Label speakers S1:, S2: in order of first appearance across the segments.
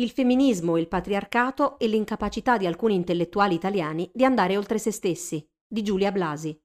S1: Il femminismo, il patriarcato e l'incapacità di alcuni intellettuali italiani di andare oltre se stessi, di Giulia Blasi.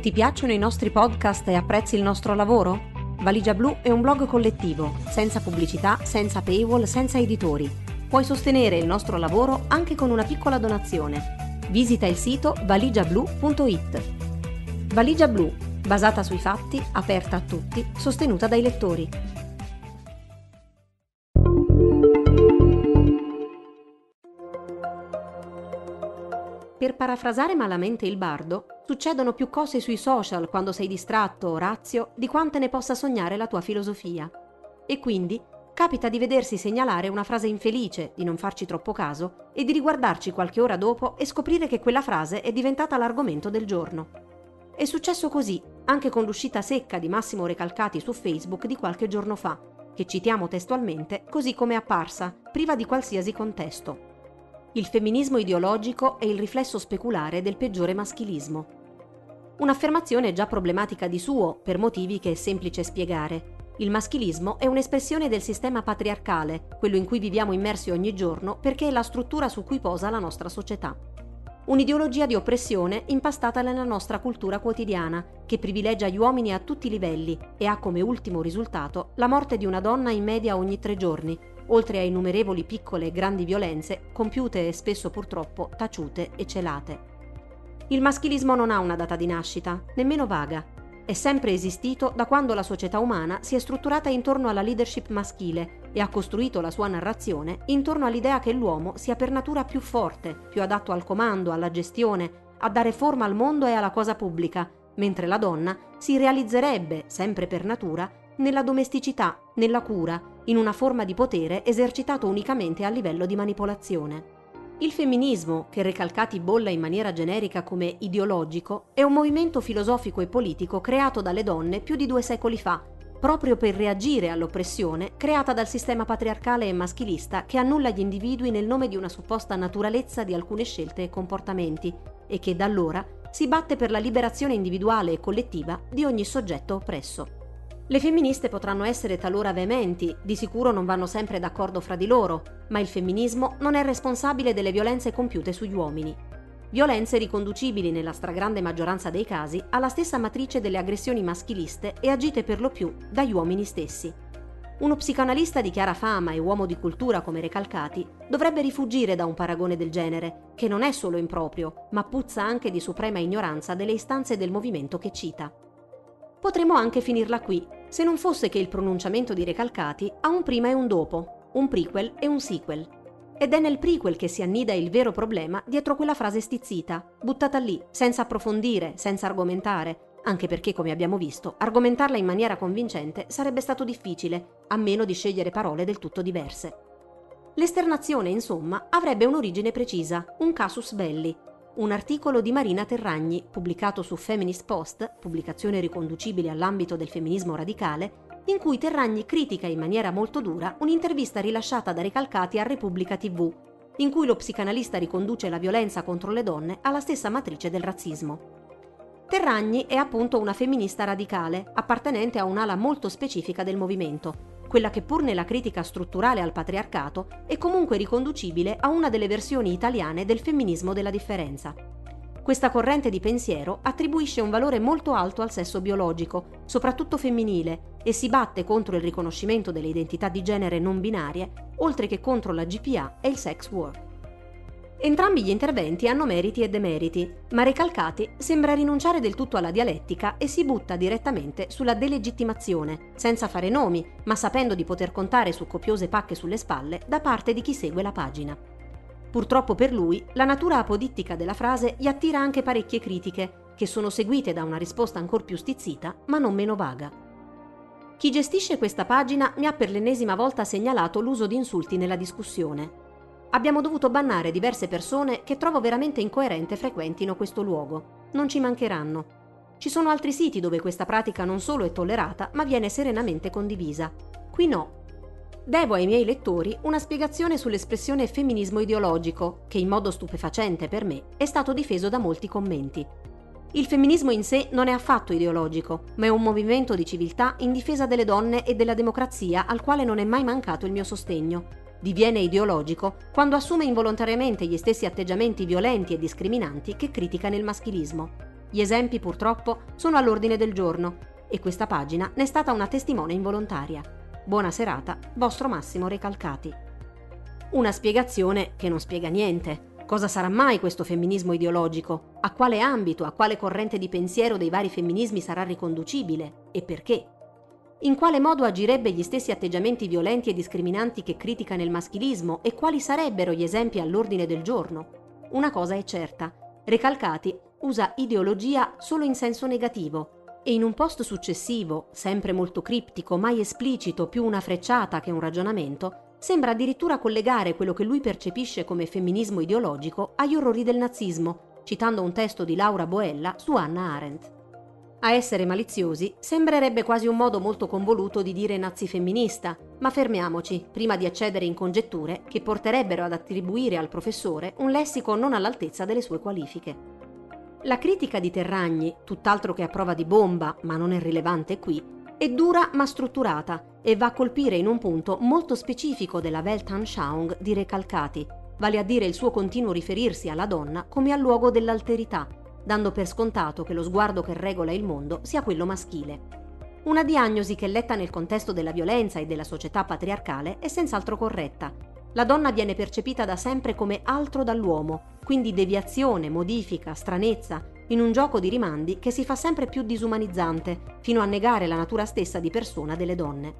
S1: Ti piacciono i nostri podcast e apprezzi il nostro lavoro? Valigia Blu è un blog collettivo, senza pubblicità, senza paywall, senza editori. Puoi sostenere il nostro lavoro anche con una piccola donazione. Visita il sito valigiablu.it. Valigia Blu, basata sui fatti, aperta a tutti, sostenuta dai lettori. Per parafrasare malamente il bardo, succedono più cose sui social quando sei distratto, Orazio, di quante ne possa sognare la tua filosofia. E quindi capita di vedersi segnalare una frase infelice, di non farci troppo caso, e di riguardarci qualche ora dopo e scoprire che quella frase è diventata l'argomento del giorno. È successo così anche con l'uscita secca di Massimo Recalcati su Facebook di qualche giorno fa, che citiamo testualmente così come è apparsa, priva di qualsiasi contesto. Il femminismo ideologico è il riflesso speculare del peggiore maschilismo. Un'affermazione già problematica di suo, per motivi che è semplice spiegare. Il maschilismo è un'espressione del sistema patriarcale, quello in cui viviamo immersi ogni giorno perché è la struttura su cui posa la nostra società. Un'ideologia di oppressione impastata nella nostra cultura quotidiana, che privilegia gli uomini a tutti i livelli e ha come ultimo risultato la morte di una donna in media ogni tre giorni, oltre a innumerevoli piccole e grandi violenze compiute e spesso purtroppo taciute e celate. Il maschilismo non ha una data di nascita, nemmeno vaga. È sempre esistito da quando la società umana si è strutturata intorno alla leadership maschile e ha costruito la sua narrazione intorno all'idea che l'uomo sia per natura più forte, più adatto al comando, alla gestione, a dare forma al mondo e alla cosa pubblica, mentre la donna si realizzerebbe, sempre per natura, nella domesticità, nella cura, in una forma di potere esercitato unicamente a livello di manipolazione. Il femminismo, che Recalcati bolla in maniera generica come ideologico, è un movimento filosofico e politico creato dalle donne più di due secoli fa, proprio per reagire all'oppressione creata dal sistema patriarcale e maschilista che annulla gli individui nel nome di una supposta naturalezza di alcune scelte e comportamenti e che da allora si batte per la liberazione individuale e collettiva di ogni soggetto oppresso. Le femministe potranno essere talora veementi, di sicuro non vanno sempre d'accordo fra di loro, ma il femminismo non è responsabile delle violenze compiute sugli uomini. Violenze riconducibili nella stragrande maggioranza dei casi alla stessa matrice delle aggressioni maschiliste e agite per lo più dagli uomini stessi. Uno psicanalista di chiara fama e uomo di cultura come Recalcati dovrebbe rifugire da un paragone del genere, che non è solo improprio, ma puzza anche di suprema ignoranza delle istanze del movimento che cita. Potremmo anche finirla qui, se non fosse che il pronunciamento di Recalcati ha un prima e un dopo, un prequel e un sequel. Ed è nel prequel che si annida il vero problema dietro quella frase stizzita, buttata lì, senza approfondire, senza argomentare, anche perché, come abbiamo visto, argomentarla in maniera convincente sarebbe stato difficile, a meno di scegliere parole del tutto diverse. L'esternazione, insomma, avrebbe un'origine precisa, un casus belli, un articolo di Marina Terragni, pubblicato su Feminist Post, pubblicazione riconducibile all'ambito del femminismo radicale, in cui Terragni critica in maniera molto dura un'intervista rilasciata da Recalcati a Repubblica TV, in cui lo psicanalista riconduce la violenza contro le donne alla stessa matrice del razzismo. Terragni è appunto una femminista radicale, appartenente a un'ala molto specifica del movimento, quella che pur nella critica strutturale al patriarcato è comunque riconducibile a una delle versioni italiane del femminismo della differenza. Questa corrente di pensiero attribuisce un valore molto alto al sesso biologico, soprattutto femminile, e si batte contro il riconoscimento delle identità di genere non binarie, oltre che contro la GPA e il sex work. Entrambi gli interventi hanno meriti e demeriti, ma Recalcati sembra rinunciare del tutto alla dialettica e si butta direttamente sulla delegittimazione, senza fare nomi, ma sapendo di poter contare su copiose pacche sulle spalle da parte di chi segue la pagina. Purtroppo per lui, la natura apodittica della frase gli attira anche parecchie critiche, che sono seguite da una risposta ancora più stizzita, ma non meno vaga. Chi gestisce questa pagina mi ha per l'ennesima volta segnalato l'uso di insulti nella discussione, abbiamo dovuto bannare diverse persone che trovo veramente incoerente frequentino questo luogo. Non ci mancheranno. Ci sono altri siti dove questa pratica non solo è tollerata, ma viene serenamente condivisa. Qui no. Devo ai miei lettori una spiegazione sull'espressione femminismo ideologico, che in modo stupefacente per me è stato difeso da molti commenti. Il femminismo in sé non è affatto ideologico, ma è un movimento di civiltà in difesa delle donne e della democrazia al quale non è mai mancato il mio sostegno. Diviene ideologico quando assume involontariamente gli stessi atteggiamenti violenti e discriminanti che criticano il maschilismo. Gli esempi purtroppo sono all'ordine del giorno e questa pagina ne è stata una testimone involontaria. Buona serata, vostro Massimo Recalcati. Una spiegazione che non spiega niente. Cosa sarà mai questo femminismo ideologico? A quale ambito, a quale corrente di pensiero dei vari femminismi sarà riconducibile? E perché? In quale modo agirebbe gli stessi atteggiamenti violenti e discriminanti che criticano il maschilismo e quali sarebbero gli esempi all'ordine del giorno? Una cosa è certa, Recalcati usa ideologia solo in senso negativo e in un post successivo, sempre molto criptico, mai esplicito, più una frecciata che un ragionamento, sembra addirittura collegare quello che lui percepisce come femminismo ideologico agli orrori del nazismo, citando un testo di Laura Boella su Anna Arendt. A essere maliziosi sembrerebbe quasi un modo molto convoluto di dire nazifemminista, ma fermiamoci prima di accedere in congetture che porterebbero ad attribuire al professore un lessico non all'altezza delle sue qualifiche. La critica di Terragni, tutt'altro che a prova di bomba, ma non è rilevante qui, è dura ma strutturata e va a colpire in un punto molto specifico della Weltanschauung di Recalcati, vale a dire il suo continuo riferirsi alla donna come al luogo dell'alterità, dando per scontato che lo sguardo che regola il mondo sia quello maschile. Una diagnosi che letta nel contesto della violenza e della società patriarcale è senz'altro corretta. La donna viene percepita da sempre come altro dall'uomo, quindi deviazione, modifica, stranezza, in un gioco di rimandi che si fa sempre più disumanizzante, fino a negare la natura stessa di persona delle donne.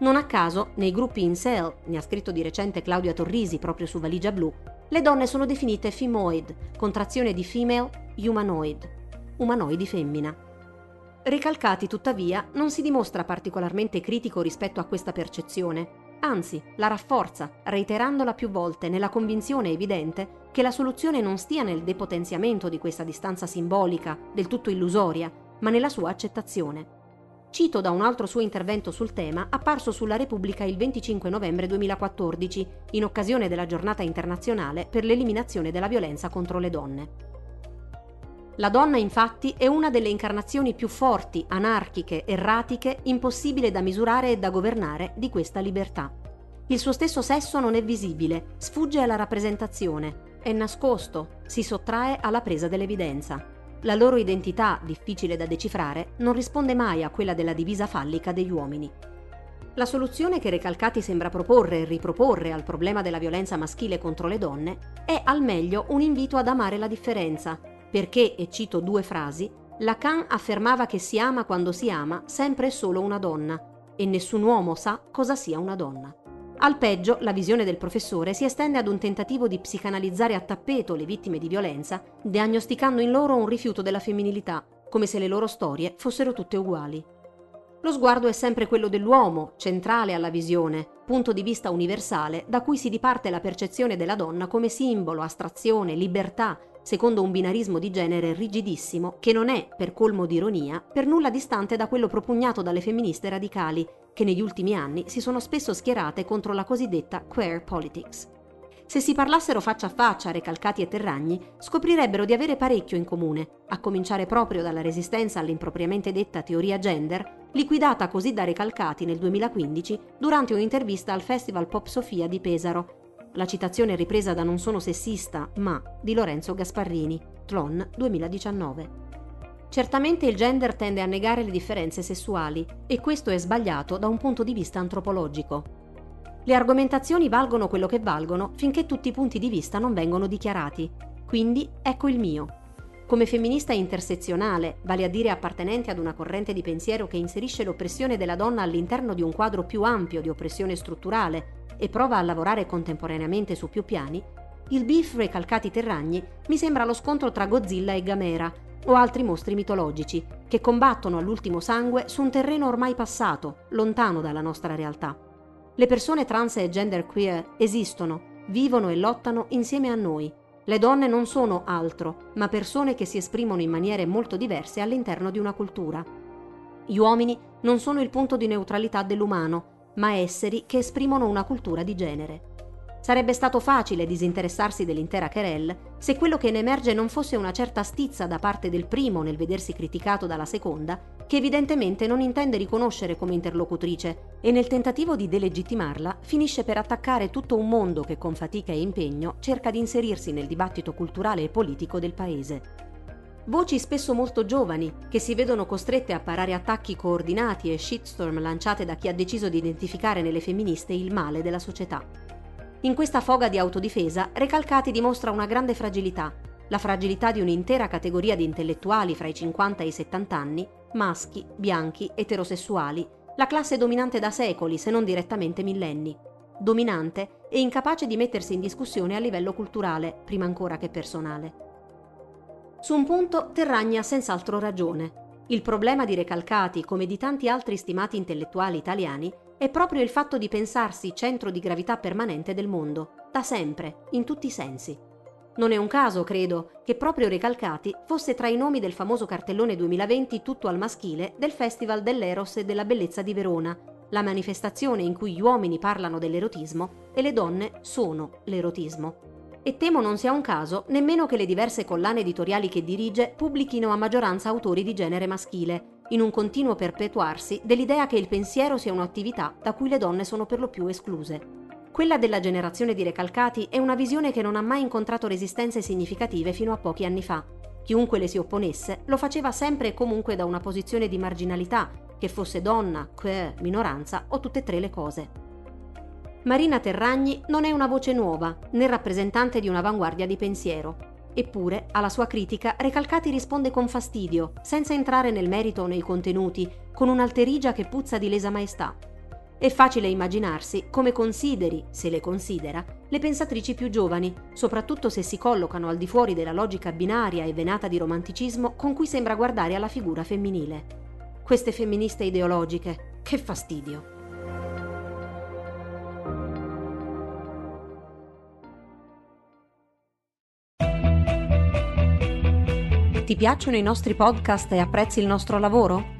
S1: Non a caso, nei gruppi in cell, ne ha scritto di recente Claudia Torrisi proprio su Valigia Blu, le donne sono definite femoid, contrazione di female, humanoid, umanoidi femmina. Ricalcati, tuttavia, non si dimostra particolarmente critico rispetto a questa percezione, anzi la rafforza, reiterandola più volte nella convinzione evidente che la soluzione non stia nel depotenziamento di questa distanza simbolica, del tutto illusoria, ma nella sua accettazione. Cito da un altro suo intervento sul tema apparso sulla Repubblica il 25 novembre 2014, in occasione della giornata internazionale per l'eliminazione della violenza contro le donne. La donna infatti è una delle incarnazioni più forti, anarchiche, erratiche, impossibile da misurare e da governare di questa libertà. Il suo stesso sesso non è visibile, sfugge alla rappresentazione, è nascosto, si sottrae alla presa dell'evidenza. La loro identità, difficile da decifrare, non risponde mai a quella della divisa fallica degli uomini. La soluzione che Recalcati sembra proporre e riproporre al problema della violenza maschile contro le donne è al meglio un invito ad amare la differenza, perché, e cito due frasi, Lacan affermava che si ama quando si ama sempre e solo una donna, e nessun uomo sa cosa sia una donna. Al peggio, la visione del professore si estende ad un tentativo di psicanalizzare a tappeto le vittime di violenza, diagnosticando in loro un rifiuto della femminilità, come se le loro storie fossero tutte uguali. Lo sguardo è sempre quello dell'uomo, centrale alla visione, punto di vista universale da cui si diparte la percezione della donna come simbolo, astrazione, libertà, secondo un binarismo di genere rigidissimo che non è, per colmo di ironia, per nulla distante da quello propugnato dalle femministe radicali, che negli ultimi anni si sono spesso schierate contro la cosiddetta queer politics. Se si parlassero faccia a faccia Recalcati e Terragni, scoprirebbero di avere parecchio in comune, a cominciare proprio dalla resistenza all'impropriamente detta teoria gender, liquidata così da Recalcati nel 2015 durante un'intervista al Festival Pop Sofia di Pesaro. La citazione ripresa da Non sono sessista, ma di Lorenzo Gasparrini, Tlon 2019. Certamente il gender tende a negare le differenze sessuali e questo è sbagliato da un punto di vista antropologico. Le argomentazioni valgono quello che valgono finché tutti i punti di vista non vengono dichiarati. Quindi ecco il mio. Come femminista intersezionale, vale a dire appartenente ad una corrente di pensiero che inserisce l'oppressione della donna all'interno di un quadro più ampio di oppressione strutturale e prova a lavorare contemporaneamente su più piani, il beef recalcati terragni mi sembra lo scontro tra Godzilla e Gamera, o altri mostri mitologici, che combattono all'ultimo sangue su un terreno ormai passato, lontano dalla nostra realtà. Le persone trans e genderqueer esistono, vivono e lottano insieme a noi. Le donne non sono altro, ma persone che si esprimono in maniere molto diverse all'interno di una cultura. Gli uomini non sono il punto di neutralità dell'umano, ma esseri che esprimono una cultura di genere. Sarebbe stato facile disinteressarsi dell'intera querelle se quello che ne emerge non fosse una certa stizza da parte del primo nel vedersi criticato dalla seconda, che evidentemente non intende riconoscere come interlocutrice e nel tentativo di delegittimarla finisce per attaccare tutto un mondo che con fatica e impegno cerca di inserirsi nel dibattito culturale e politico del paese. Voci spesso molto giovani, che si vedono costrette a parare attacchi coordinati e shitstorm lanciate da chi ha deciso di identificare nelle femministe il male della società. In questa foga di autodifesa, Recalcati dimostra una grande fragilità, la fragilità di un'intera categoria di intellettuali fra i 50 e i 70 anni, maschi, bianchi, eterosessuali, la classe dominante da secoli, se non direttamente millenni. Dominante e incapace di mettersi in discussione a livello culturale, prima ancora che personale. Su un punto Terragni ha senz'altro ragione. Il problema di Recalcati, come di tanti altri stimati intellettuali italiani, è proprio il fatto di pensarsi centro di gravità permanente del mondo, da sempre, in tutti i sensi. Non è un caso, credo, che proprio Recalcati fosse tra i nomi del famoso cartellone 2020 tutto al maschile del Festival dell'Eros e della Bellezza di Verona, la manifestazione in cui gli uomini parlano dell'erotismo e le donne sono l'erotismo e temo non sia un caso nemmeno che le diverse collane editoriali che dirige pubblichino a maggioranza autori di genere maschile, in un continuo perpetuarsi dell'idea che il pensiero sia un'attività da cui le donne sono per lo più escluse. Quella della generazione di Recalcati è una visione che non ha mai incontrato resistenze significative fino a pochi anni fa. Chiunque le si opponesse lo faceva sempre e comunque da una posizione di marginalità, che fosse donna, queer, minoranza o tutte e tre le cose. Marina Terragni non è una voce nuova, né rappresentante di un'avanguardia di pensiero. Eppure, alla sua critica, Recalcati risponde con fastidio, senza entrare nel merito o nei contenuti, con un'alterigia che puzza di lesa maestà. È facile immaginarsi come consideri, se le considera, le pensatrici più giovani, soprattutto se si collocano al di fuori della logica binaria e venata di romanticismo con cui sembra guardare alla figura femminile. Queste femministe ideologiche, che fastidio! Ti piacciono i nostri podcast e apprezzi il nostro lavoro?